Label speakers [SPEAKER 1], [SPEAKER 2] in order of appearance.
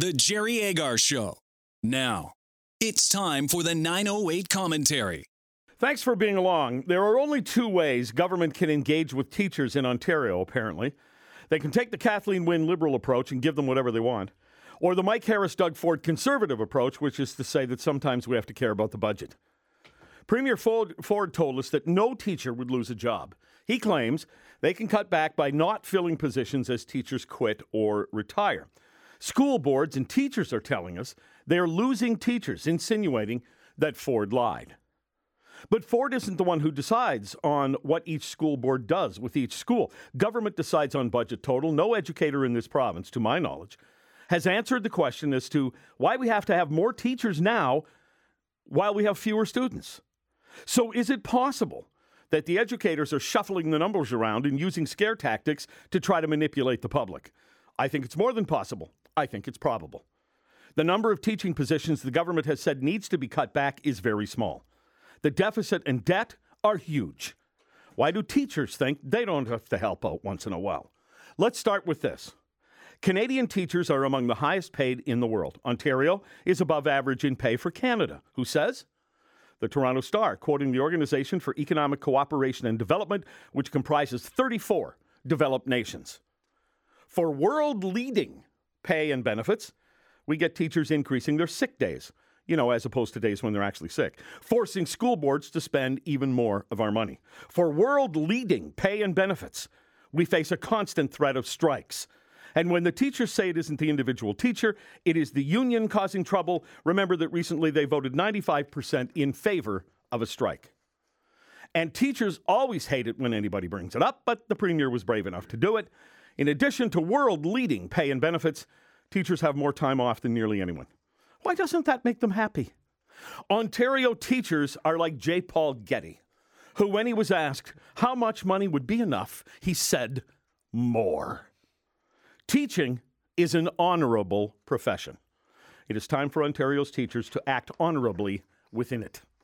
[SPEAKER 1] The Jerry Agar Show. Now, it's time for the 908 commentary.
[SPEAKER 2] Thanks for being along. There are only two ways government can engage with teachers in Ontario, apparently. They can take the Kathleen Wynne liberal approach and give them whatever they want, or the Mike Harris Doug Ford conservative approach, which is to say that sometimes we have to care about the budget. Premier Ford, told us that no teacher would lose a job. He claims they can cut back by not filling positions as teachers quit or retire. School boards and teachers are telling us they're losing teachers, insinuating that Ford lied. But Ford isn't the one who decides on what each school board does with each school. Government decides on budget total. No educator in this province, to my knowledge, has answered the question as to why we have to have more teachers now while we have fewer students. So, is it possible that the educators are shuffling the numbers around and using scare tactics to try to manipulate the public? I think it's more than possible. I think it's probable. The number of teaching positions the government has said needs to be cut back is very small. The deficit and debt are huge. Why do teachers think they don't have to help out once in a while? Let's start with this. Canadian teachers are among the highest paid in the world. Ontario is above average in pay for Canada. Who says? The Toronto Star, quoting the Organization for Economic Cooperation and Development, which comprises 34 developed nations. For world leading pay and benefits, we get teachers increasing their sick days, you know, as opposed to days when they're actually sick, forcing school boards to spend even more of our money. For world leading pay and benefits, we face a constant threat of strikes. And when the teachers say it isn't the individual teacher, it is the union causing trouble. Remember that recently they voted 95% in favor of a strike. And teachers always hate it when anybody brings it up, but the Premier was brave enough to do it. In addition to world leading pay and benefits, teachers have more time off than nearly anyone. Why doesn't that make them happy? Ontario teachers are like J. Paul Getty, who, when he was asked how much money would be enough, he said, more. Teaching is an honorable profession. It is time for Ontario's teachers to act honorably within it.